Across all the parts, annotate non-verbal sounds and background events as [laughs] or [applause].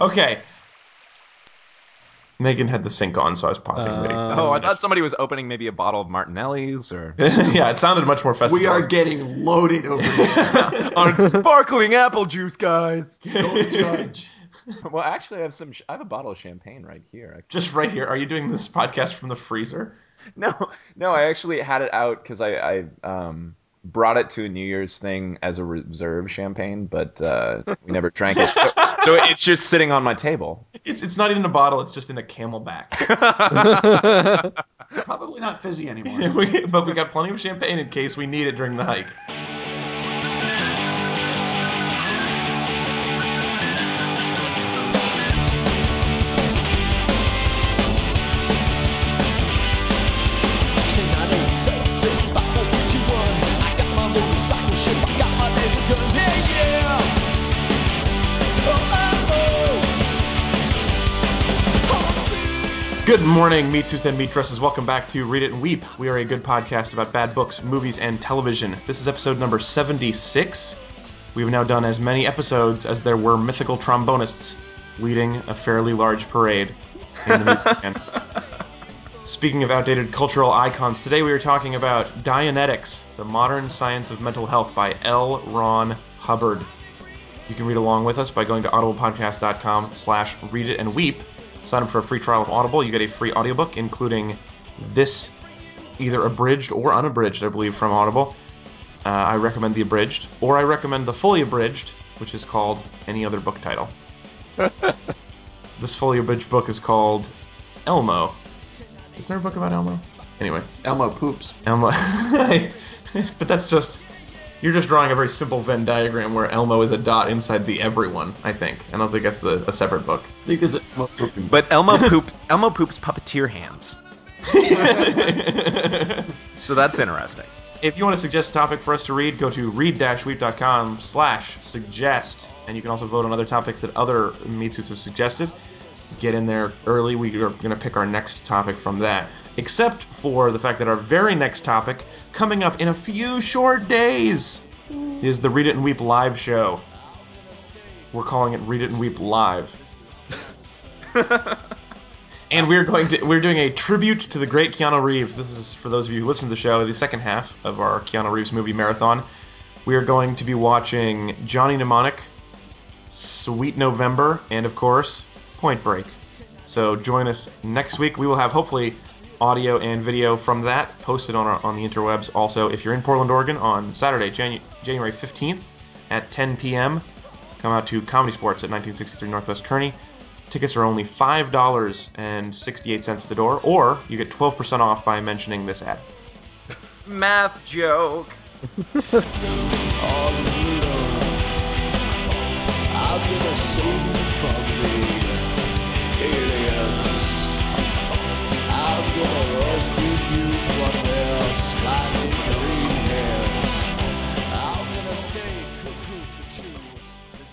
Okay. Megan had the sink on, so I was pausing. waiting. Oh, I thought somebody was opening maybe a bottle of Martinelli's or [laughs] yeah, it sounded much more festive. We are getting loaded over here. [laughs] on sparkling apple juice, guys. Don't judge. [laughs] Well, actually, I have some. I have a bottle of champagne right here. just right here. Are you doing this podcast from the freezer? No, no, I actually had it out because I, I um, brought it to a New Year's thing as a reserve champagne, but uh, we never drank it. So, so it's just sitting on my table. It's it's not even a bottle. It's just in a CamelBak. [laughs] Probably not fizzy anymore. [laughs] We- but we got plenty of champagne in case we need it during the hike. Good morning, meat suits and meat dresses. Welcome back to Read It and Weep. We are a good podcast about bad books, movies, and television. This is episode number 76. We've now done as many episodes as there were mythical trombonists leading a fairly large parade in the music [laughs] band. Speaking of outdated cultural icons, today we are talking about Dianetics, the modern science of mental health by L. Ron Hubbard. You can read along with us by going to audiblepodcast.com slash read it and weep. Sign up for a free trial of Audible. You get a free audiobook, including this, either abridged or unabridged, I believe, from Audible. Uh, I recommend the abridged, or I recommend the fully abridged, which is called any other book title. [laughs] this fully abridged book is called Elmo. Is there a book about Elmo? Anyway, Elmo poops. Elmo. [laughs] but that's just. You're just drawing a very simple Venn diagram where Elmo is a dot inside the everyone, I think. I don't think that's the, a separate book. I think there's Elmo. But Elmo poops. Elmo poops puppeteer hands. [laughs] so that's interesting. If you want to suggest a topic for us to read, go to read-weep.com slash suggest. And you can also vote on other topics that other meat suits have suggested. Get in there early. We are going to pick our next topic from that. Except for the fact that our very next topic, coming up in a few short days, is the Read It and Weep live show. We're calling it Read It and Weep Live. [laughs] And we're going to we're doing a tribute to the great Keanu Reeves. This is for those of you who listen to the show, the second half of our Keanu Reeves movie marathon. We are going to be watching Johnny Mnemonic, Sweet November, and of course, Point Break. So join us next week. We will have hopefully audio and video from that posted on our, on the interwebs. Also, if you're in Portland, Oregon, on Saturday, Janu- January 15th at 10 p.m., come out to Comedy Sports at 1963 Northwest Kearney. Tickets are only $5.68 at the door, or you get 12% off by mentioning this ad. [laughs] Math joke. [laughs]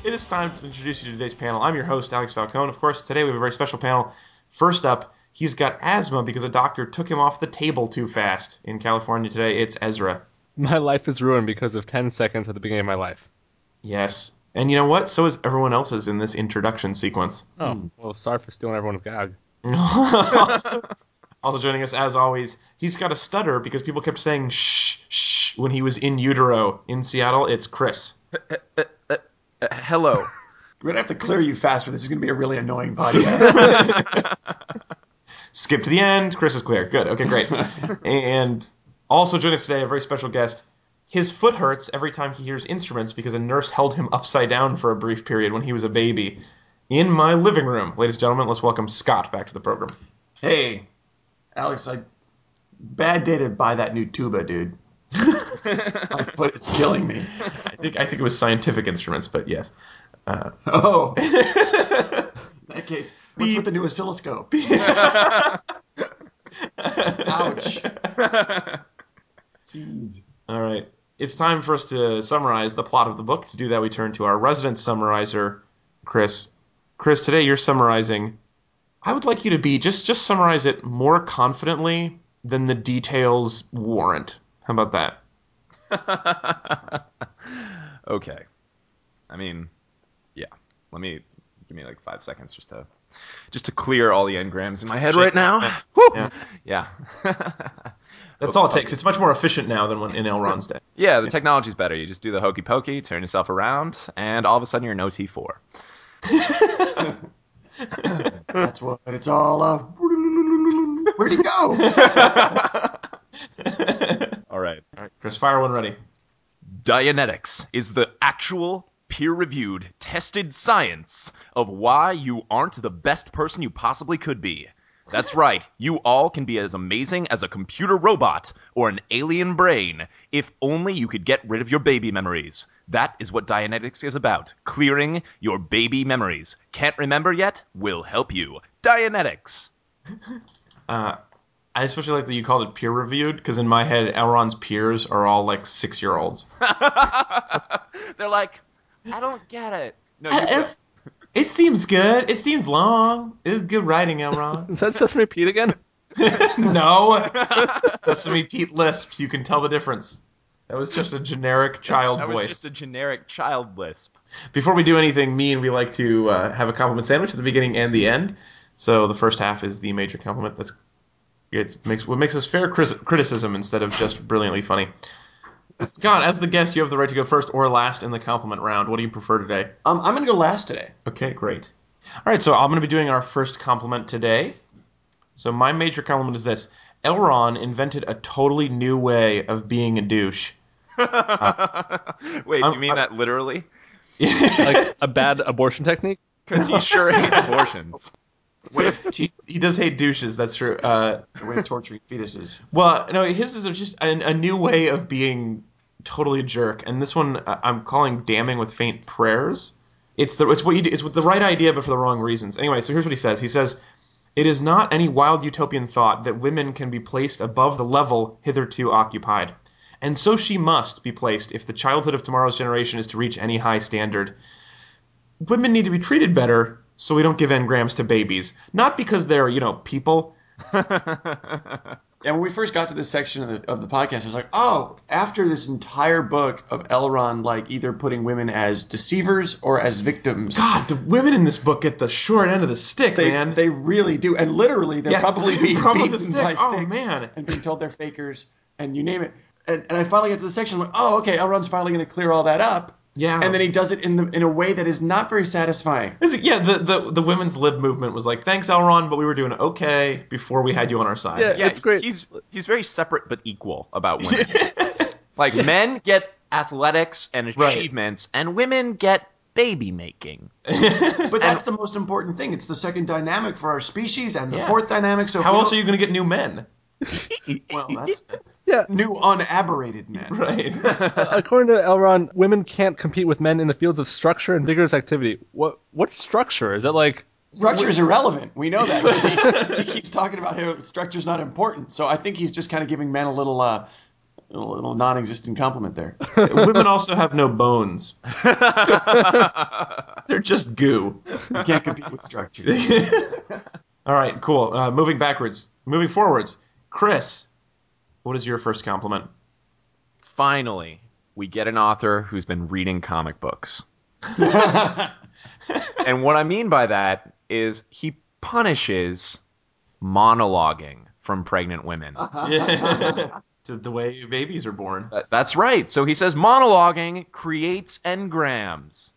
It is time to introduce you to today's panel. I'm your host, Alex Falcone. Of course, today we have a very special panel. First up, he's got asthma because a doctor took him off the table too fast. In California today, it's Ezra. My life is ruined because of 10 seconds at the beginning of my life. Yes. And you know what? So is everyone else's in this introduction sequence. Oh, well, sorry for stealing everyone's gag. [laughs] [laughs] also joining us, as always, he's got a stutter because people kept saying shh, shh when he was in utero in Seattle. It's Chris. Uh, hello. [laughs] We're gonna have to clear you faster. This is gonna be a really annoying podcast. [laughs] Skip to the end. Chris is clear. Good. Okay, great. [laughs] and also joining us today, a very special guest. His foot hurts every time he hears instruments because a nurse held him upside down for a brief period when he was a baby. In my living room, ladies and gentlemen, let's welcome Scott back to the program. hey, Alex, I bad day to buy that new tuba, dude. [laughs] My foot is killing me. I think I think it was scientific instruments, but yes. Uh, oh. [laughs] In that case, what's with the new oscilloscope? [laughs] Ouch. Jeez. All right. It's time for us to summarize the plot of the book. To do that, we turn to our resident summarizer, Chris. Chris, today you're summarizing. I would like you to be just just summarize it more confidently than the details warrant. How about that? [laughs] okay. I mean, yeah. Let me give me like five seconds just to just to clear all the engrams in my head right now. [laughs] Yeah. Yeah. [laughs] That's all it takes. It's much more efficient now than when in Elrond's day. yeah, the technology's better. You just do the hokey pokey, turn yourself around, and all of a sudden you're an OT4. That's what it's all of. Where'd he go? [laughs] All right. All right, Chris, fire one ready. Dianetics is the actual peer reviewed, tested science of why you aren't the best person you possibly could be. That's right, you all can be as amazing as a computer robot or an alien brain if only you could get rid of your baby memories. That is what Dianetics is about clearing your baby memories. Can't remember yet? We'll help you. Dianetics. [laughs] Uh, I especially like that you called it peer reviewed because in my head, Elrond's peers are all like six year olds. [laughs] They're like, I don't get it. No, uh, you, It seems good. It seems long. It is good writing, Elrond. [laughs] Is that Sesame Pete again? [laughs] no, [laughs] Sesame Pete lisps. You can tell the difference. That was just a generic child that was voice. just a generic child lisp. Before we do anything mean, we like to uh, have a compliment sandwich at the beginning and the end. So the first half is the major compliment. That's it makes what makes us fair cris- criticism instead of just brilliantly funny. Scott, as the guest, you have the right to go first or last in the compliment round. What do you prefer today? Um, I'm gonna go last today. Okay, great. All right, so I'm going to be doing our first compliment today. So my major compliment is this: Elron invented a totally new way of being a douche. Wait, do I'm- you mean I'm- that literally? [laughs] Like a bad abortion technique? Because he sure hates [laughs] abortions. he, he does hate douches. That's true. Uh, The way of torturing fetuses. Well, no, his is just a, a new way of being totally a jerk, and this one I'm calling damning with faint prayers. It's the it's what you do, it's the right idea, but for the wrong reasons. Anyway, so here's what he says. He says, "It is not any wild utopian thought that women can be placed above the level hitherto occupied, and so she must be placed if the childhood of tomorrow's generation is to reach any high standard. Women need to be treated better." So we don't give engrams to babies, not because they're you know people, [laughs] Yeah, when we first got to this section of the, of the podcast, I was like, oh, after this entire book of Elrond, like either putting women as deceivers or as victims. God, the women in this book get the short end of the stick, They, man. they really do, and literally, they're Yeah, probably [laughs] being probably the beaten stick. by Oh, man. and being told they're fakers, and you name it. And, and I finally get to the section, like, oh, okay, Elrond's finally going to clear all that up. Yeah. and then he does it in the in a way that is not very satisfying. Is it- yeah, the, the the women's lib movement was like, thanks, Elron, but we were doing okay before we had you on our side. Yeah. Yeah, It's great. He's he's very separate but equal about women. [laughs] like men get athletics and Right. achievements, and women get baby making. [laughs] But that's the most important thing. It's the second dynamic for our species and the Yeah. fourth dynamic. So How else are you going to get new men? Well, that's [laughs] Yeah. new unaberrated men. Right. [laughs] According to Elron, women can't compete with men in the fields of structure and vigorous activity. What what's structure? Is that like Structure is irrelevant. We know that he, [laughs] he keeps talking about how structure's not important. So I think he's just kind of giving men a little, uh, a little non-existent compliment there. Women also have no bones. They're just goo. You can't compete with structure. All right, cool. Uh, moving backwards, moving forwards. Chris, what is your first compliment? Finally, we get an author who's been reading comic books. [laughs] and what I mean by that is he punishes monologuing from pregnant women. Uh-huh. [laughs] To the way babies are born. That's right. So he says monologuing creates engrams.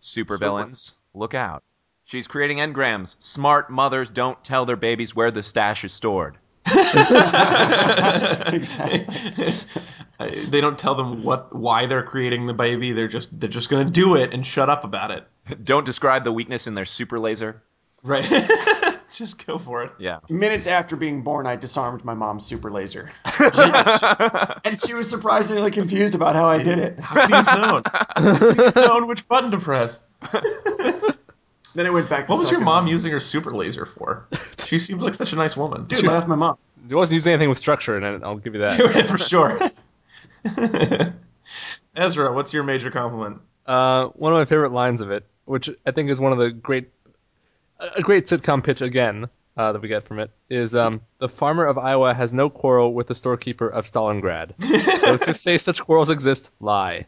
Supervillains, look out. She's creating engrams. Smart mothers don't tell their babies where the stash is stored. [laughs] exactly. They don't tell them what why they're creating the baby. They're just they're just going to do it and shut up about it. Don't describe the weakness in their super laser. Right. [laughs] just go for it. Yeah. Minutes after being born, I disarmed my mom's super laser, [laughs] and she was surprisingly confused about how I did it. How could you have known? How could you have known which button to press? Then I went back. to What was your mom using her super laser for? [laughs] She seems like such a nice woman. Dude, I left my mom. it wasn't using anything with structure and? I'll give you that. [laughs] for sure. [laughs] Ezra, what's your major compliment? Uh, one of my favorite lines of it, which I think is one of the great, a great sitcom pitch again uh, that we get from it, is um, the farmer of Iowa has no quarrel with the storekeeper of Stalingrad. Those who say such quarrels exist lie.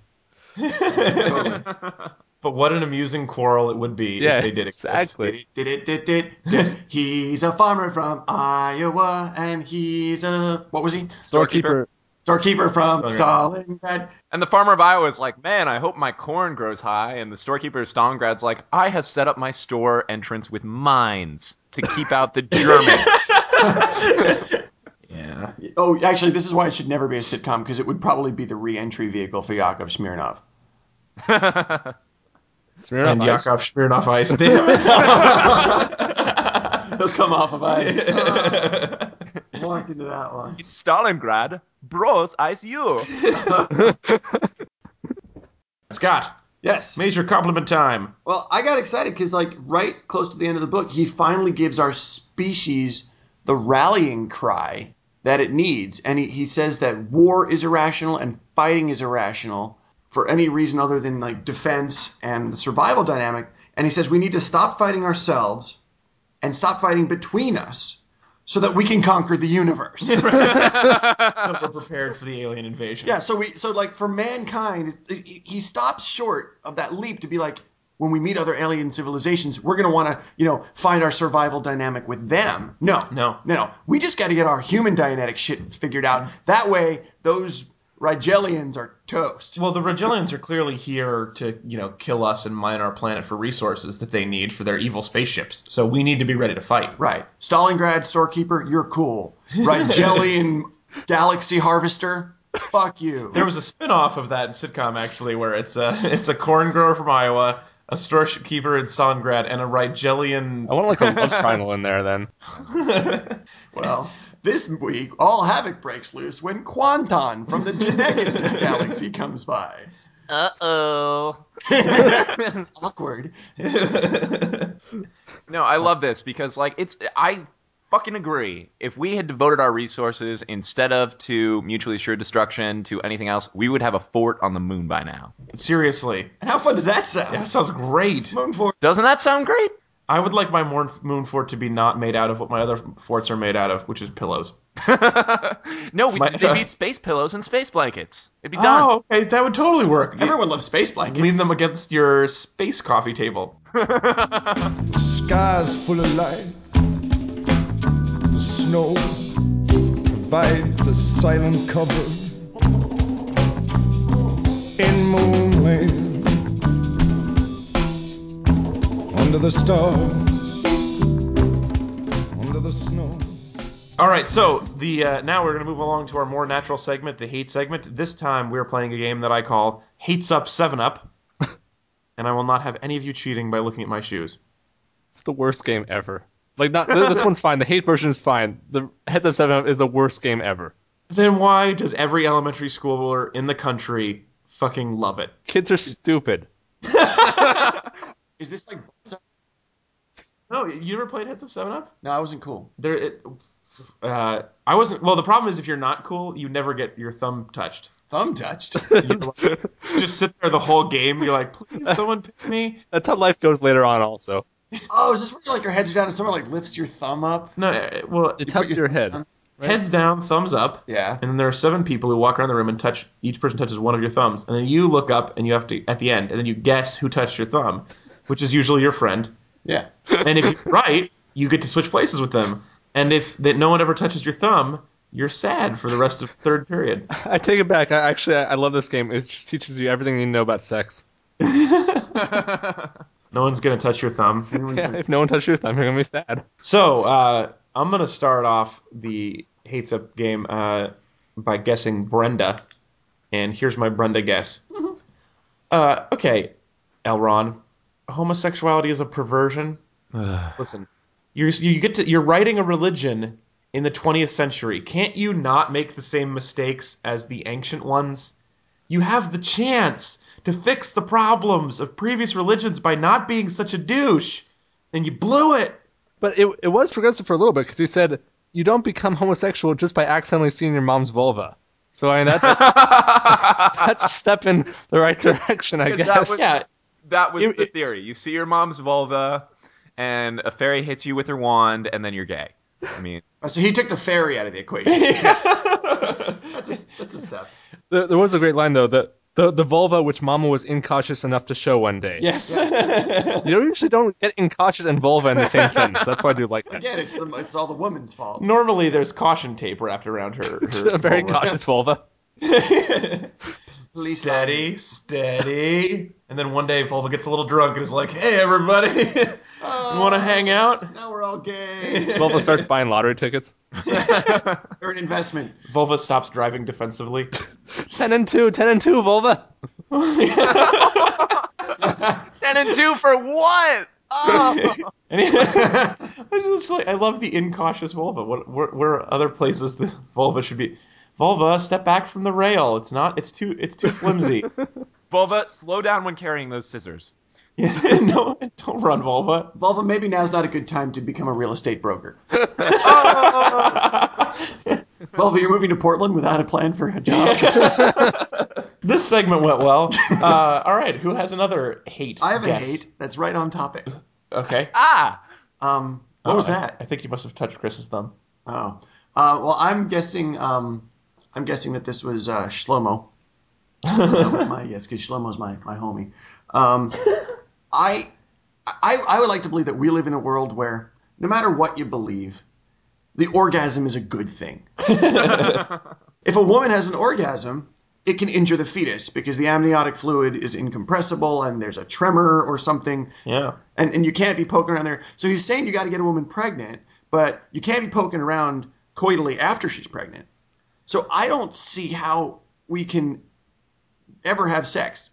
But But what an amusing quarrel it would be Yeah, if they did exactly. exist. Did it, did it, did it. He's a farmer from Iowa, and he's a what was he? Storekeeper. Storekeeper from Okay. Stalingrad. And the farmer of Iowa is like, man, I hope my corn grows high. And the storekeeper of Stalingrad's like, I have set up my store entrance with mines to keep out the Germans. [laughs] [laughs] Yeah. Oh, actually, this is why it should never be a sitcom because it would probably be the re-entry vehicle for Yakov Smirnoff. [laughs] Smirnoff And Ice. Yakov Smirnoff Ice. [laughs] Damn it. He'll come off of ice. [laughs] Walked into that one. Stalingrad, bros, ice you. [laughs] Scott, Yes. major compliment time. Well, I got excited because, like, right close to the end of the book, he finally gives our species the rallying cry that it needs. And he, he says that war is irrational and fighting is irrational for any reason other than, like, defense and the survival dynamic. And he says we need to stop fighting ourselves and stop fighting between us so that we can conquer the universe. [laughs] [laughs] So we're prepared for the alien invasion. Yeah, so we so like for mankind, he he stops short of that leap to be like when we meet other alien civilizations, we're gonna want to you know find our survival dynamic with them. No, No. no, no. We just got to get our human Dianetic shit figured out. That way, those Rigelians are toast. Well, the Rigelians are clearly here to, you know, kill us and mine our planet for resources that they need for their evil spaceships. So we need to be ready to fight. Right, Stalingrad storekeeper, you're cool. Rigelian [laughs] galaxy harvester, fuck you. There was a spin-off of that sitcom actually where it's a it's a corn grower from Iowa, a storekeeper in Stalingrad, and a Rigelian I want like a love [laughs] triangle in there then. [laughs] Well, this week, all havoc breaks loose when Quanton from the Genetic [laughs] galaxy comes by. Uh oh. [laughs] Awkward. [laughs] No, I love this because like it's I fucking agree. If we had devoted our resources instead of to mutually assured destruction to anything else, we would have a fort on the moon by now. Seriously. And how fun does that sound? That sounds great. Moonfort. Doesn't that sound great? I would like my moon, moon fort to be not made out of what my other forts are made out of, which is pillows. [laughs] No, we, My- they'd be [laughs] space pillows and space blankets. It'd be oh, done. Oh, okay, that would totally work. Everyone loves space blankets. Lean them against your space coffee table. [laughs] the Sky's full of lights. The snow provides a silent cover in moonland. Under the stars, under the snow. All right, so the uh, now we're going to move along to our more natural segment, the hate segment. This time we're playing a game that I call Hates Up Seven Up, [laughs] and I will not have any of you cheating by looking at my shoes. It's the worst game ever. Like not this one's fine. The hate version is fine. The Heads Up Seven Up is the worst game ever. Then why does every elementary schooler in the country fucking love it? Kids are stupid. [laughs] Is this like. No, you never played Heads Up Seven Up? No, I wasn't cool. There, it, uh, I wasn't. Well, the problem is if you're not cool, you never get your thumb touched. Thumb touched. [laughs] You're like- just sit there the whole game. You're like, please, someone pick me. That's how life goes later on. Also, oh, is this where like your heads down and someone like lifts your thumb up? No, uh, well, you tap your your head. down? heads down, thumbs up. Yeah. And then there are seven people who walk around the room and touch. Each person touches one of your thumbs, and then you look up and you have to at the end, and then you guess who touched your thumb, which is usually your friend. Yeah. [laughs] And if you're right, you get to switch places with them. And if that no one ever touches your thumb, you're sad for the rest of third period. [laughs] I take it back. I actually I, I love this game. It just teaches you everything you need to know about sex. [laughs] No one's gonna touch your thumb. Yeah, if no one touches your thumb, you're gonna be sad. So uh, I'm gonna start off the hates up game uh, by guessing Brenda, and here's my Brenda guess. Uh, okay, Elron, homosexuality is a perversion. Listen, you're you get to you're writing a religion in the 20th century. Can't you not make the same mistakes as the ancient ones? You have the chance to fix the problems of previous religions by not being such a douche, and you blew it. But it it was progressive for a little bit because he said you don't become homosexual just by accidentally seeing your mom's vulva. So I mean that's [laughs] that's a step in the right direction, I guess. that was- Yeah, That was It- the theory. You see your mom's vulva, and a fairy hits you with her wand, and then you're gay. I mean, [laughs] Oh, So he took the fairy out of the equation. [laughs] that's, that's, a, that's a step. There, there was a great line though that The the vulva which Mama was incautious enough to show one day. Yes. [laughs] You don't usually don't get incautious and vulva in the same sentence. That's why I do like that. Again, it's the, it's all the woman's fault. Normally, there's caution tape wrapped around her. her A very vulva. cautious vulva. Police Steady, steady. And then one day, Vulva gets a little drunk and is like, "Hey, everybody, [laughs] want to oh, hang out?" Now we're all gay. [laughs] Vulva starts buying lottery tickets. [laughs] or an investment. Vulva stops driving defensively. Ten and two, ten and two, vulva. Ten and two for what? And he- I just like I love the incautious vulva. What where, where are other places the vulva should be? Vulva, step back from the rail. It's not. It's too. It's too flimsy. [laughs] Vulva, slow down when carrying those scissors. [laughs] no, don't run, vulva. Vulva, maybe now's not a good time to become a real estate broker. [laughs] Vulva, you're moving to Portland without a plan for a job. This segment went well. Uh, all right, who has another hate? I have a hate that's right on topic. Okay. Ah! Um, what was Oh, I- that? I, think you must have touched Chris's thumb. Oh, uh, well, I'm guessing. Um, I'm guessing that this was uh, Shlomo. [laughs] My yes, because Shlomo's my my homie. Um, I, I I would like to believe that we live in a world where no matter what you believe, the orgasm is a good thing. [laughs] if a woman has an orgasm, it can injure the fetus because the amniotic fluid is incompressible and there's a tremor or something Yeah. and, and you can't be poking around there. So he's saying you got to get a woman pregnant, but you can't be poking around coitally after she's pregnant. So I don't see how we can ever have sex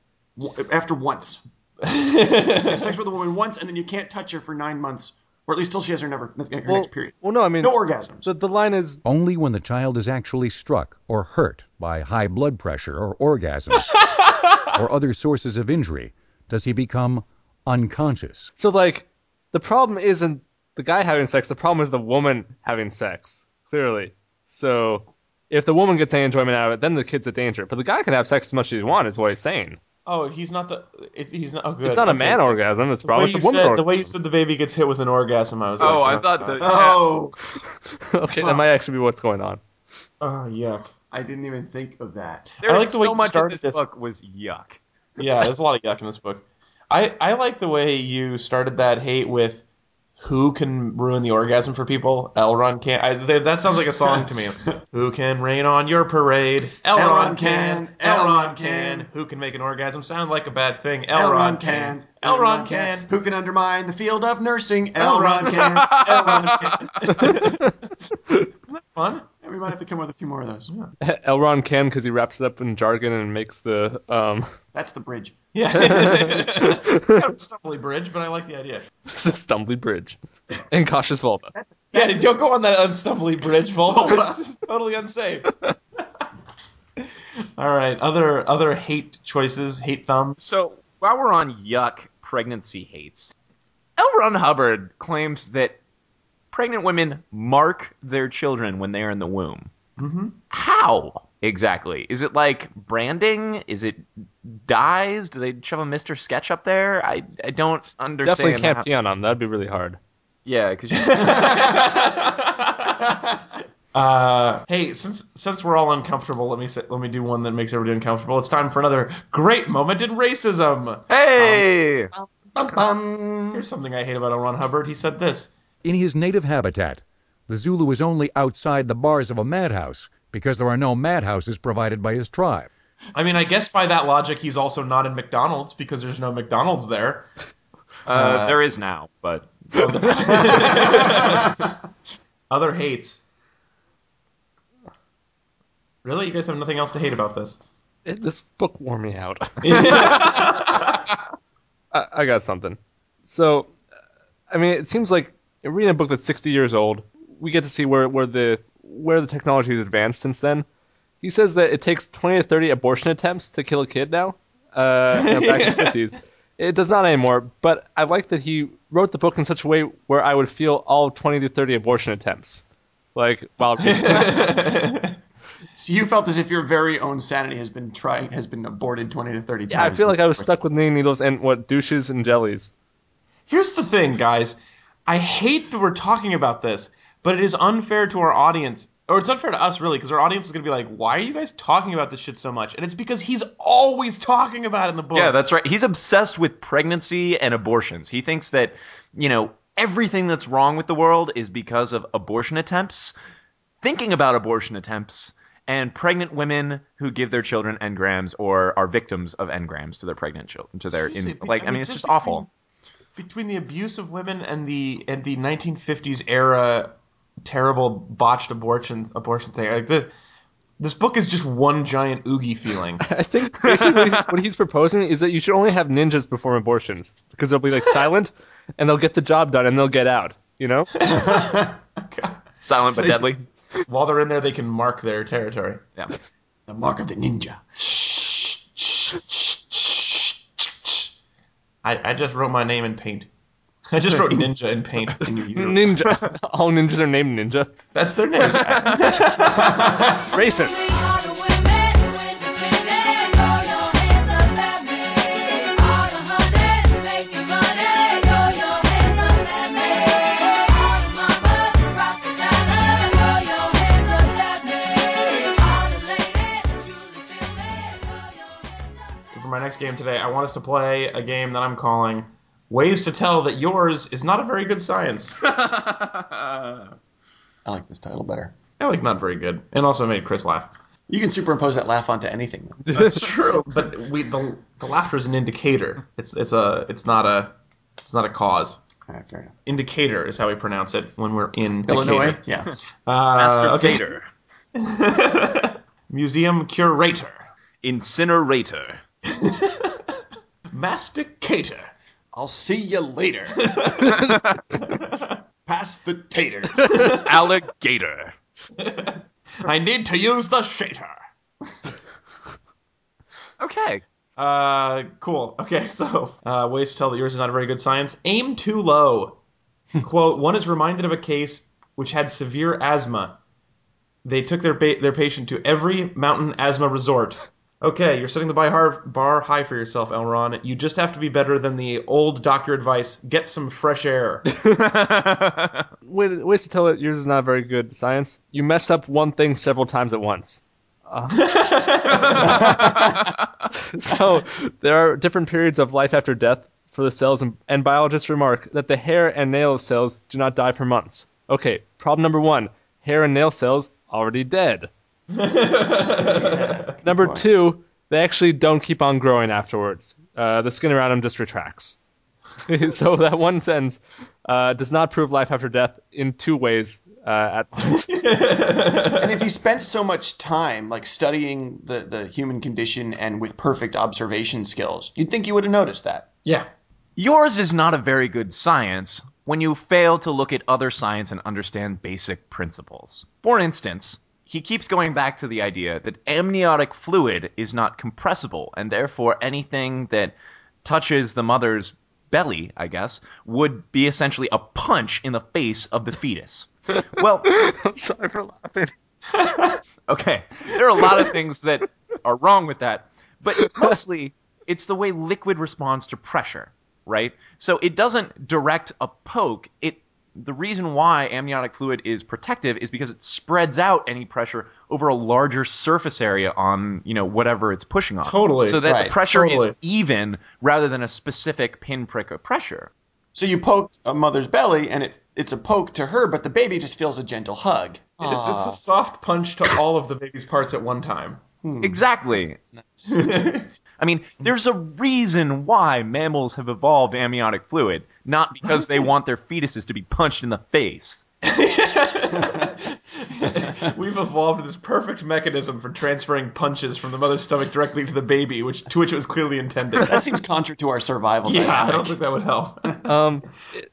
after once. have sex with a woman once, and then you can't touch her for nine months, or at least till she has her, never, her Well, next period. well, no, I mean No orgasms. the, the line is Only when the child is actually struck or hurt by high blood pressure or orgasms [laughs] or other sources of injury does he become unconscious. so like the problem isn't the guy having sex. The problem is the woman having sex. Clearly, so if the woman gets any enjoyment out of it, then the kid's a danger. But the guy can have sex as much as he wants. Is what he's saying. Oh, he's not the. It's, he's not. Oh, good. It's not a man orgasm. It's probably you it's a woman said, orgasm. the way you said the baby gets hit with an orgasm, I was Oh, like, I thought oh, the. oh, [laughs] okay, that might actually be what's going on. Oh, yuck. I didn't even think of that. There I is like the way so much of this this. book was yuck. Yeah, there's a lot of yuck in this book. I, I like the way you started that hate with who can ruin the orgasm for people. Elron can. I, th- that sounds like a song to me. [laughs] who can rain on your parade? Elron, Elrond can. Elron Elrond Elrond can. can. Who can make an orgasm sound like a bad thing? Elron, Elrond, can. Elrond can. Who can undermine the field of nursing? Elrond can. Elron can. [laughs] [laughs] Fun. Yeah, we might have to come up with a few more of those. Elron can because he wraps it up in jargon and makes the um That's the bridge. Yeah. kind of a stumbly bridge, but I like the idea. [laughs] stumbly bridge and cautious vulva. Yeah, don't go on that unstumbly bridge, vulva. [laughs] It's totally unsafe. [laughs] All right, other other hate choices, hate thumbs. So while we're on yuck pregnancy hates, L. Ron Hubbard claims that pregnant women mark their children when they are in the womb. Mm-hmm. How exactly? Is it like branding? Is it dyes? Do they shove a Mister Sketch up there? I I don't understand. Definitely can't how- pee on them. That'd be really hard. Yeah, because [laughs] Uh, hey, since since we're all uncomfortable, let me say, let me do one that makes everybody uncomfortable. It's time for another great moment in racism. hey, Bum, bum. Here's something I hate about L. Ron Hubbard. He said this. In his native habitat, the Zulu is only outside the bars of a madhouse because there are no madhouses provided by his tribe. I mean, I guess by that logic, he's also not in McDonald's because there's no McDonald's there. uh, there is now, but [laughs] Other hates. Really, you guys have nothing else to hate about this? It, this book wore me out. [laughs] I, I got something. So, I mean, it seems like reading a book that's 60 years old, we get to see where, where the where the technology has advanced since then. He says that it takes 20 to 30 abortion attempts to kill a kid now. Uh, you know, back in the [laughs] 50s. It does not anymore, but I like that he wrote the book in such a way where I would feel all 20 to 30 abortion attempts. Like, while [laughs] [laughs] So you felt as if your very own sanity has been trying has been aborted twenty to thirty Yeah, I feel like I was stuck with knitting needles and what douches and jellies. Here's the thing, guys. I hate that we're talking about this, but it is unfair to our audience or it's unfair to us really because our audience is going to be like, why are you guys talking about this shit so much? And it's because he's always talking about it in the book. Yeah, that's right. He's obsessed with pregnancy and abortions. He thinks that, you know, everything that's wrong with the world is because of abortion attempts, thinking about abortion attempts, and pregnant women who give their children engrams or are victims of engrams to their pregnant children to their in, like I mean, it's just just awful. between the abuse of women and the and the 1950s era terrible botched abortion abortion thing. Like the this book is just one giant oogie feeling. [laughs] I think basically what he's- what he's proposing is that you should only have ninjas perform abortions because they'll be like silent and they'll get the job done and they'll get out. You know? [laughs] Silent but deadly. While they're in there, they can mark their territory. Yeah. The mark of the ninja. I, I just wrote my name in paint. I just wrote [laughs] ninja in paint. Ninja. [laughs] All ninjas are named Ninja. That's their name. [laughs] Racist. All the women who independent, throw your hands up at me. All the hunters making money, throw your hands up at me. All the mamas who rock the dollar, throw your hands up at me. All the ladies who truly feel me, throw your hands up. For my next game today, I want us to play a game that I'm calling Ways to Tell That Yours is Not a Very Good Science. [laughs] I like this title better. I like not very good. And also made Chris laugh. You can superimpose that laugh onto anything. [laughs] That's true. But we the, the laughter is an indicator. It's it's a it's not a it's not a cause. All right, fair enough. Indicator is how we pronounce it when we're in Illinois? Decatur. Yeah. [laughs] Uh, Master okay. Gator. Museum curator. Incinerator. Masticator. I'll see you later. [laughs] Pass the taters. [laughs] Alligator. I need to use the shater. Okay. Uh, cool. Okay, so uh, ways to tell that yours is not a very good science. Aim too low. Quote: One is reminded of a case which had severe asthma. They took their ba- their patient to every mountain asthma resort. Okay, you're setting the bar, high for yourself, Elron. You just have to be better than the old doctor advice. Get some fresh air. [laughs] Way, ways to tell it yours is not very good science. You mess up one thing several times at once. Uh, [laughs] so there are different periods of life after death for the cells, and, and biologists remark that the hair and nail cells do not die for months. Okay, problem number one: hair and nail cells already dead. [laughs] number two, they actually don't keep on growing afterwards. Uh, the skin around them just retracts. [laughs] so that one sentence uh, does not prove life after death in two ways uh, at once. [laughs] and if he spent so much time like studying the, the human condition and with perfect observation skills, you'd think you would have noticed that. Yeah. Yours is not a very good science when you fail to look at other science and understand basic principles. For instance, he keeps going back to the idea that amniotic fluid is not compressible, and therefore anything that touches the mother's belly, I guess, would be essentially a punch in the face of the fetus. [laughs] Well, I'm sorry for laughing. [laughs] Okay, there are a lot of things that are wrong with that, but mostly it's the way liquid responds to pressure, right? So it doesn't direct a poke. It the reason why amniotic fluid is protective is because it spreads out any pressure over a larger surface area on, you know, whatever it's pushing on. Totally. So that Right, the pressure is even rather than a specific pinprick of pressure. So you poke a mother's belly and it, it's a poke to her, but the baby just feels a gentle hug. It's, it's a soft punch to all of the baby's parts at one time. Exactly. [laughs] I mean, there's a reason why mammals have evolved amniotic fluid, not because they want their fetuses to be punched in the face. [laughs] [laughs] We've evolved this perfect mechanism for transferring punches from the mother's stomach directly to the baby, which to which it was clearly intended. That seems contrary to our survival yeah, I don't think that would help. [laughs] Um,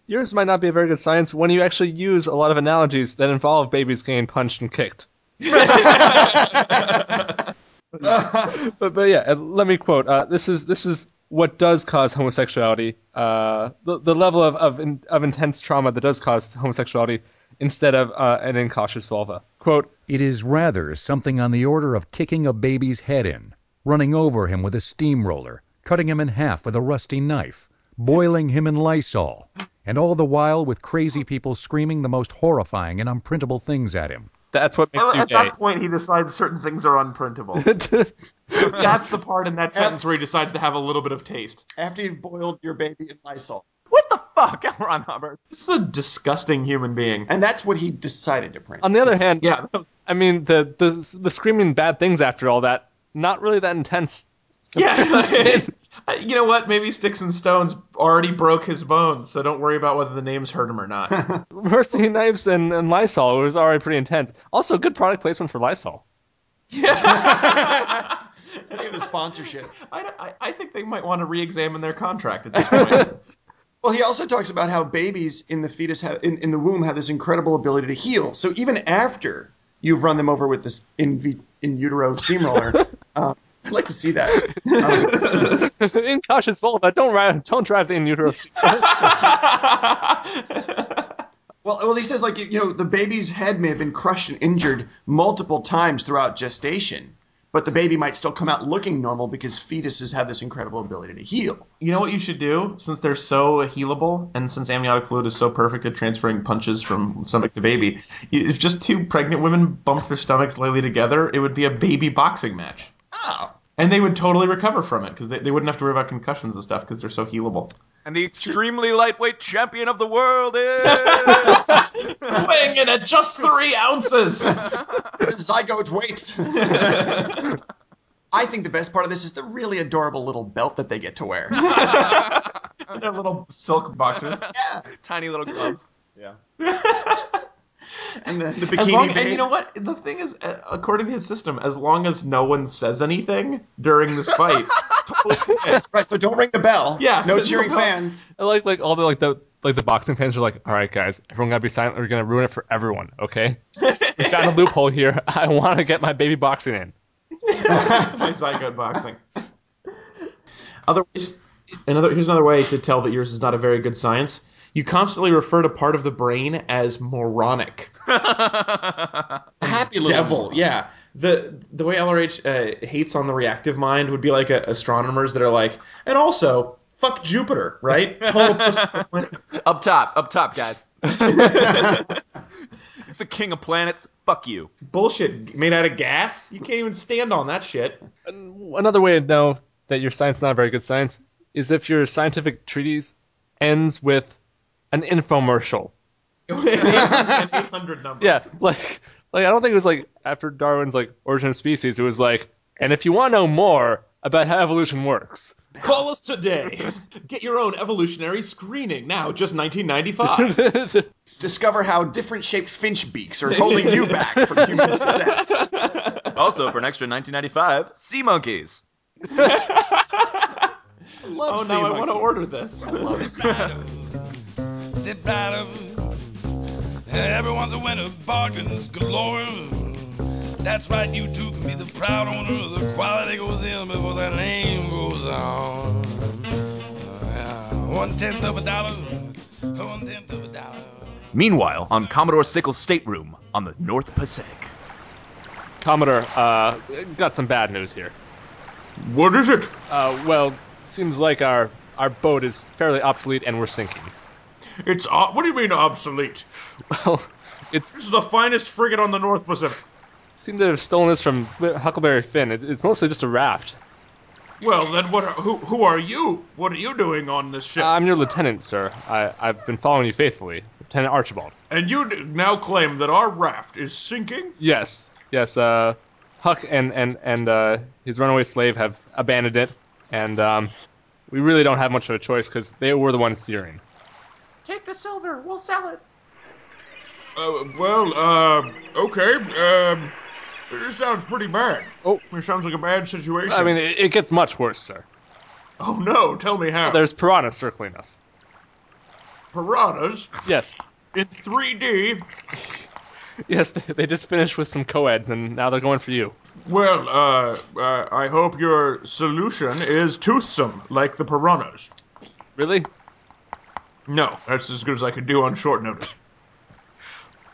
yours might not be a very good science when you actually use a lot of analogies that involve babies getting punched and kicked. [laughs] but but yeah, uh, let me quote. Uh, this is this is what does cause homosexuality. Uh, the the level of of, in, of intense trauma that does cause homosexuality instead of uh, an incautious vulva. Quote: It is rather something on the order of kicking a baby's head in, running over him with a steamroller, cutting him in half with a rusty knife, boiling him in Lysol, and all the while with crazy people screaming the most horrifying and unprintable things at him. That's what makes you At gay. that point, he decides certain things are unprintable. [laughs] That's the part in that sentence where he decides to have a little bit of taste. After you've boiled your baby in Lysol. What the fuck, Al [laughs] Ron Hubbard? This is a disgusting human being. And that's what he decided to print. On the other hand, Yeah, was- I mean the the the screaming bad things after all that, not really that intense. yeah. [laughs] you know what? Maybe Sticks and Stones already broke his bones, so don't worry about whether the names hurt him or not. [laughs] Mercy knives and, and Lysol was already pretty intense. Also, good product placement for Lysol. I [laughs] [laughs] think the sponsorship. I, I, I think they might want to re-examine their contract at this point. Well, he also talks about how babies in the fetus have, in, in the womb have this incredible ability to heal. So even after you've run them over with this in, vi- in utero steamroller, uh, I'd like to see that. [laughs] Um, Incautious vulva, don't ride, don't drive the in utero. [laughs] well, well, he says like you know the baby's head may have been crushed and injured multiple times throughout gestation, but the baby might still come out looking normal because fetuses have this incredible ability to heal. you know what you should do? Since they're so healable, and since amniotic fluid is so perfect at transferring punches from stomach to baby, if just two pregnant women bumped their stomachs lightly together, it would be a baby boxing match. Oh, And they would totally recover from it because they, they wouldn't have to worry about concussions and stuff because they're so healable. And the extremely lightweight champion of the world is. [laughs] Weighing in at just three ounces. [laughs] zygote weight. [laughs] I think the best part of this is the really adorable little belt that they get to wear. Their little silk boxers. Yeah, Tiny little gloves. Yeah. [laughs] and the, the As bikini long, babe. and you know what? The thing is, uh, according to his system, as long as no one says anything during this fight, [laughs] totally. Right, so don't ring the bell. Yeah, no no cheering bell. fans. I like like all the like the like the boxing fans are like, all right, guys, everyone gotta be silent. We're gonna ruin it for everyone. Okay, [laughs] we found a loophole here. I want to get my baby boxing in. my zygote boxing. Otherwise, another here's another way to tell that yours is not a very good science. You constantly refer to part of the brain as moronic. [laughs] Happy little Devil, yeah. The the way LRH uh, hates on the reactive mind would be like uh astronomers that are like, and also fuck Jupiter, right? [laughs] Total pussy. Up top, up top, guys. [laughs] it's the king of planets. Fuck you. bullshit made out of gas. You can't even stand on that shit. Another way to know that your science is not very good science is if your scientific treatise ends with an infomercial. An 800 number. Yeah, like like I don't think it was like after Darwin's like Origin of Species. It was like, and if you want to know more about how evolution works, Call us today. [laughs] Get your own evolutionary screening now, just 1995. [laughs] Discover how different shaped finch beaks are holding you back from human success. [laughs] Also, for an extra 1995, sea monkeys. I love oh, sea now I want to order this. I love sea Zip rider. Everyone's a winner, bargains galore. That's right, you too can be the proud owner. The quality goes in before the name goes on. One tenth of a dollar, one tenth of a dollar. Meanwhile, on Commodore Sickles' stateroom on the North Pacific. Commodore, uh, got some bad news here. What is it? Uh, well, seems like our our boat is fairly obsolete and we're sinking. It's uh, what do you mean obsolete? Well, it's This is the finest frigate on the North Pacific. seem to have stolen this from Huckleberry Finn. It, it's mostly just a raft. Well, then what? Who who are you? What are you doing on this ship? I'm your lieutenant, sir. I, I've been following you faithfully, Lieutenant Archibald. and you d- now claim that our raft is sinking? Yes, yes. Uh, Huck and and and uh, his runaway slave have abandoned it, and um, we really don't have much of a choice because they were the ones steering. Take the silver. We'll sell it. Uh, well, uh, okay. Um, this sounds pretty bad. Oh. it sounds like a bad situation. I mean, it, it gets much worse, sir. oh no! Tell me how. There's piranhas circling us. piranhas Yes, in 3D. yes. They, they just finished with some co-eds, and now they're going for you. Well, uh, uh, I hope your solution is toothsome, like the piranhas. Really, No, that's as good as I could do on short notice.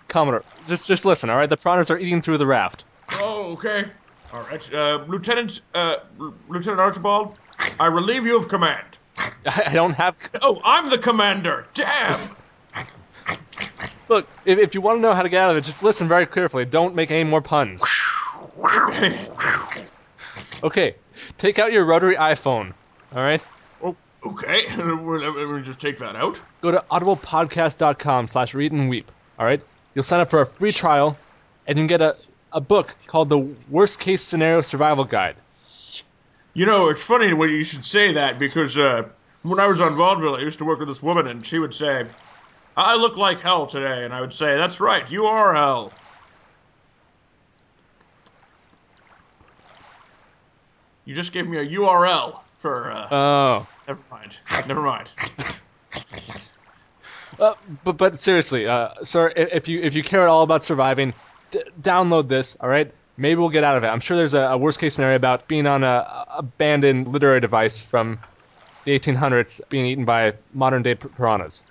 Commodore? Just just listen, all right? The piranhas are eating through the raft. Oh, okay. All right, uh, Lieutenant, uh, Lieutenant Archibald, I relieve you of command. I, [laughs] I don't have. Oh, I'm the commander. Damn. Look, if, if you want to know how to get out of it, just listen very carefully. Don't make any more puns. [laughs] Okay, take out your rotary iPhone. All right. Okay. [laughs] Let me just take that out. Go to audiblepodcast.com slash read and weep. All right. You'll sign up for a free trial, and you can get a, a book called the Worst Case Scenario Survival Guide. You know, it's funny when you should say that because uh, when I was on vaudeville, I used to work with this woman, and she would say, "I look like hell today," and I would say, "That's right, you are hell." You just gave me a URL for. Uh, Oh. Never mind. Never mind. [laughs] Uh, but but seriously, uh, sir, if you if you care at all about surviving, d- download this. All right, maybe we'll get out of it. I'm sure there's a, a worst case scenario about being on a, a abandoned literary device from the 1800s being eaten by modern day piranhas.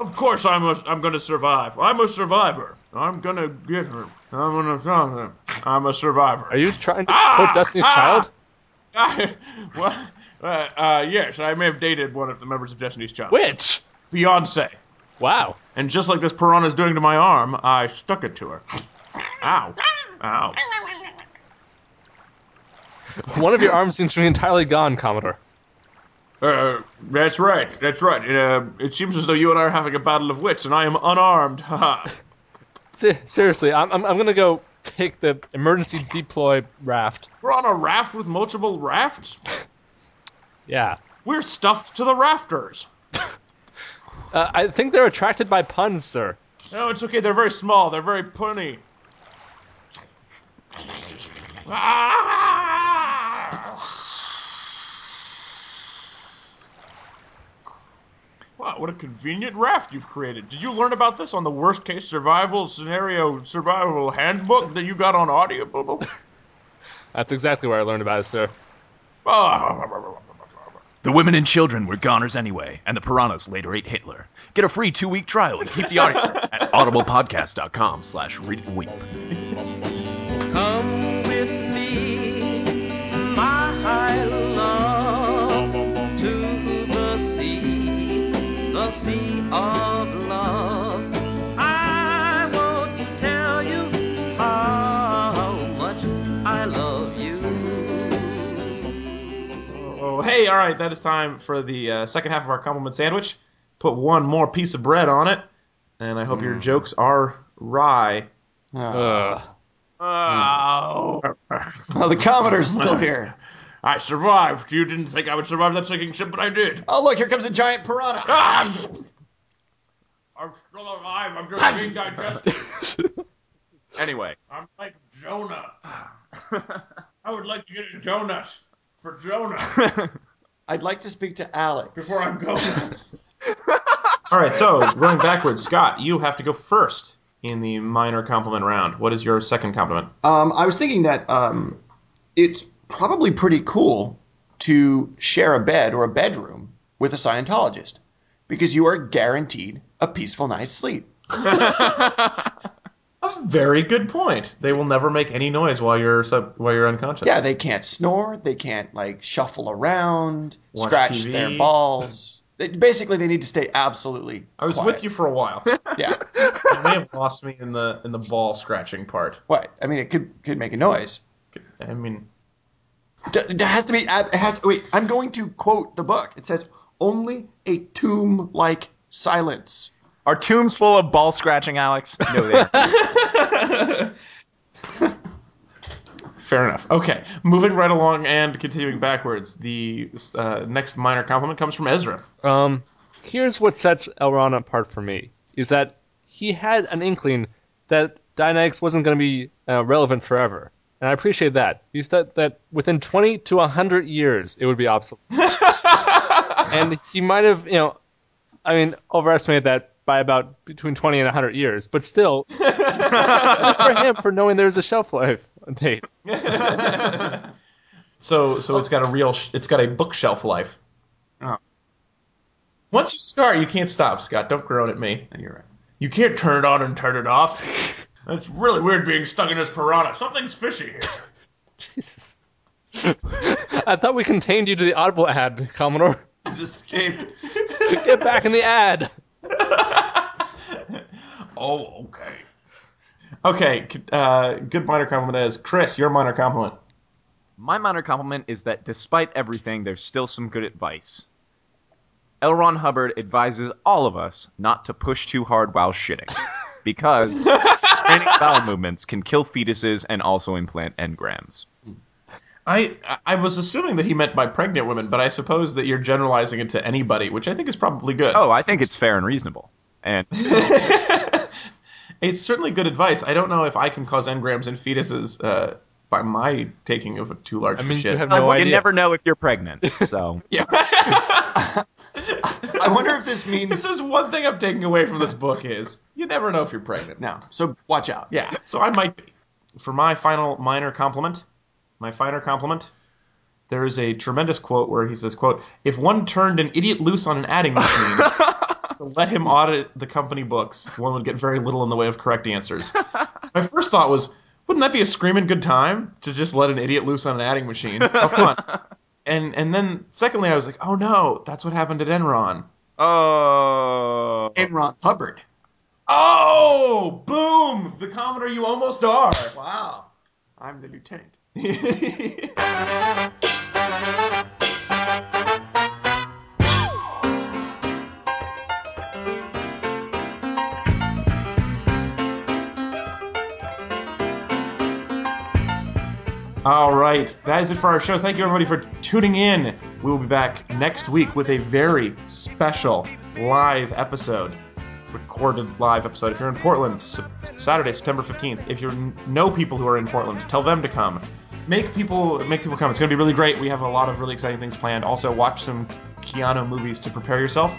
Of course, I'm a, I'm gonna survive. I'm a survivor. I'm gonna get her. I'm gonna find her. I'm a survivor. Are you trying to Ah! quote Destiny's Ah! Child? [laughs] well, uh, uh, yes, I may have dated one of the members of Destiny's Child. Which? Beyonce. Wow. And just like this piranha is doing to my arm, I stuck it to her. Ow. Ow. [laughs] One of your arms seems to be entirely gone, Commodore. Uh, that's right. That's right. Uh, it seems as though you and I are having a battle of wits, and I am unarmed. Haha. [laughs] Se- seriously, I'm, I'm I'm gonna go take the emergency deploy raft. We're on a raft with multiple rafts? [laughs] Yeah. We're stuffed to the rafters. [laughs] Uh, I think they're attracted by puns, sir. No, it's okay. They're very small. They're very punny. Ah! Wow, what a convenient raft you've created. Did you learn about this on the worst case survival scenario survival handbook that you got on audio? [laughs] That's exactly where I learned about it, sir. The women and children were goners anyway, and the piranhas later ate Hitler. Get a free two-week trial and keep the audio at [laughs] audiblepodcast.com slash read and weep. Right, that is time for the uh, second half of our compliment sandwich. Put one more piece of bread on it, and I hope your jokes are rye. Ugh. Oh. Oh, the Commodore's [laughs] still here. I survived. You didn't think I would survive that sinking ship, but I did. Oh, look, here comes a giant piranha. Ah! I'm still alive. I'm just being digested. [laughs] Anyway, I'm like Jonah. [sighs] I would like to get a donut for Jonah [laughs] I'd like to speak to Alex. before I'm going. [laughs] All right, so going backwards, Scott, you have to go first in the minor compliment round. What is your second compliment? Um, I was thinking that um, it's probably pretty cool to share a bed or a bedroom with a Scientologist because you are guaranteed a peaceful night's sleep. [laughs] [laughs] That's a very good point. They will never make any noise while you're sub- while you're unconscious. Yeah, they can't snore, they can't like shuffle around, Watch scratch TV. their balls. They, basically, they need to stay absolutely. I was quiet. with you for a while. [laughs] Yeah. you may have lost me in the in the ball scratching part. what? I mean, it could could make a noise. I mean, It has to be. Uh, it has. Wait, I'm going to quote the book. It says, "Only a tomb-like silence." Are tombs full of ball scratching, Alex? No, they aren't. [laughs] fair enough. Okay, moving right along and continuing backwards. The uh, next minor compliment comes from Ezra. Um, here's what sets L. Ron apart for me is that he had an inkling that Dianetics wasn't going to be uh, relevant forever, and I appreciate that. He thought that within 20 to 100 years it would be obsolete, [laughs] and he might have, you know, I mean, overestimated that by about between 20 and 100 years, but still, [laughs] for him for knowing there's a shelf life date. [laughs] So so it's got a real sh- it's got a bookshelf life. Oh. Once you start, you can't stop, Scott. Don't groan at me. You're right. You can't turn it on and turn it off. That's really weird being stuck in this piranha. Something's fishy here. [laughs] Jesus. I thought we contained you to the Audible ad, Commodore. He's escaped. Get back in the ad. Oh, okay. Okay, uh, good minor compliment is Chris. Your minor compliment. My minor compliment is that despite everything, there's still some good advice. L. Ron Hubbard advises all of us not to push too hard while shitting, [laughs] because straining bowel movements can kill fetuses and also implant engrams. I I was assuming that he meant by pregnant women, but I suppose that you're generalizing it to anybody, which I think is probably good. Oh, I think it's fair and reasonable. And [laughs] It's certainly good advice. I don't know if I can cause engrams in fetuses uh, by my taking of a too large I mean, shit. you have no you idea. never know if you're pregnant, so [laughs] yeah. [laughs] I wonder if this means this is one thing I'm taking away from this book is you never know if you're pregnant. no. So watch out. Yeah, so I might be. For my final minor compliment, my finer compliment, there is a tremendous quote where he says, quote, if one turned an idiot loose on an adding machine to [laughs] let him audit the company books, one would get very little in the way of correct answers. my first thought was, wouldn't that be a screaming good time to just let an idiot loose on an adding machine? [laughs] How fun. And and then secondly, I was like, oh no, that's what happened at Enron. oh, Enron Hubbard. Oh, boom! The Commodore you almost are. Wow. I'm the lieutenant. [laughs] All right, that is it for our show. Thank you everybody for tuning in. We will be back next week with a very special live episode, recorded live episode. If you're in Portland, Saturday, September 15th. If you know people who are in Portland, tell them to come. Make people make people come. It's going to be really great. We have a lot of really exciting things planned. Also, watch some Keanu movies to prepare yourself.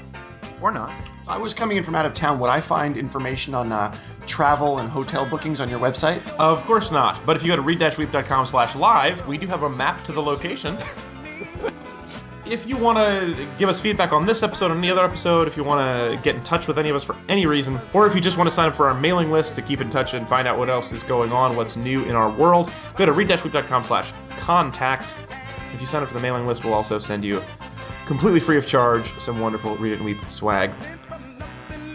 Or not. If I was coming in from out of town, would I find information on uh, travel and hotel bookings on your website? Of course not. But if you go to read-weep.com slash live, we do have a map to the location. [laughs] if you want to give us feedback on this episode or any other episode, if you want to get in touch with any of us for any reason, or if you just want to sign up for our mailing list to keep in touch and find out what else is going on, what's new in our world, go to read-weep.com slash contact. If you sign up for the mailing list, we'll also send you completely free of charge some wonderful Read It and Weep swag.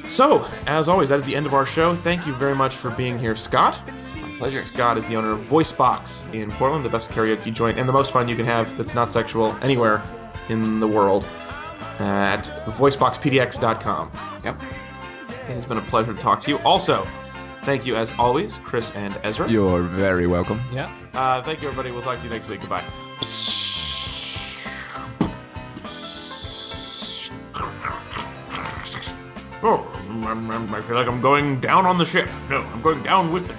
So, as always, that is the end of our show. Thank you very much for being here, Scott. My pleasure. Scott is the owner of VoiceBox in Portland, the best karaoke joint and the most fun you can have that's not sexual anywhere in the world at voiceboxpdx.com. Yep. It has been a pleasure to talk to you. Also, thank you as always, Chris and Ezra. You're very welcome. Yeah. Uh, thank you, everybody. We'll talk to you next week. Goodbye. Oh, I'm- I feel like I'm going down on the ship. No, I'm going down with the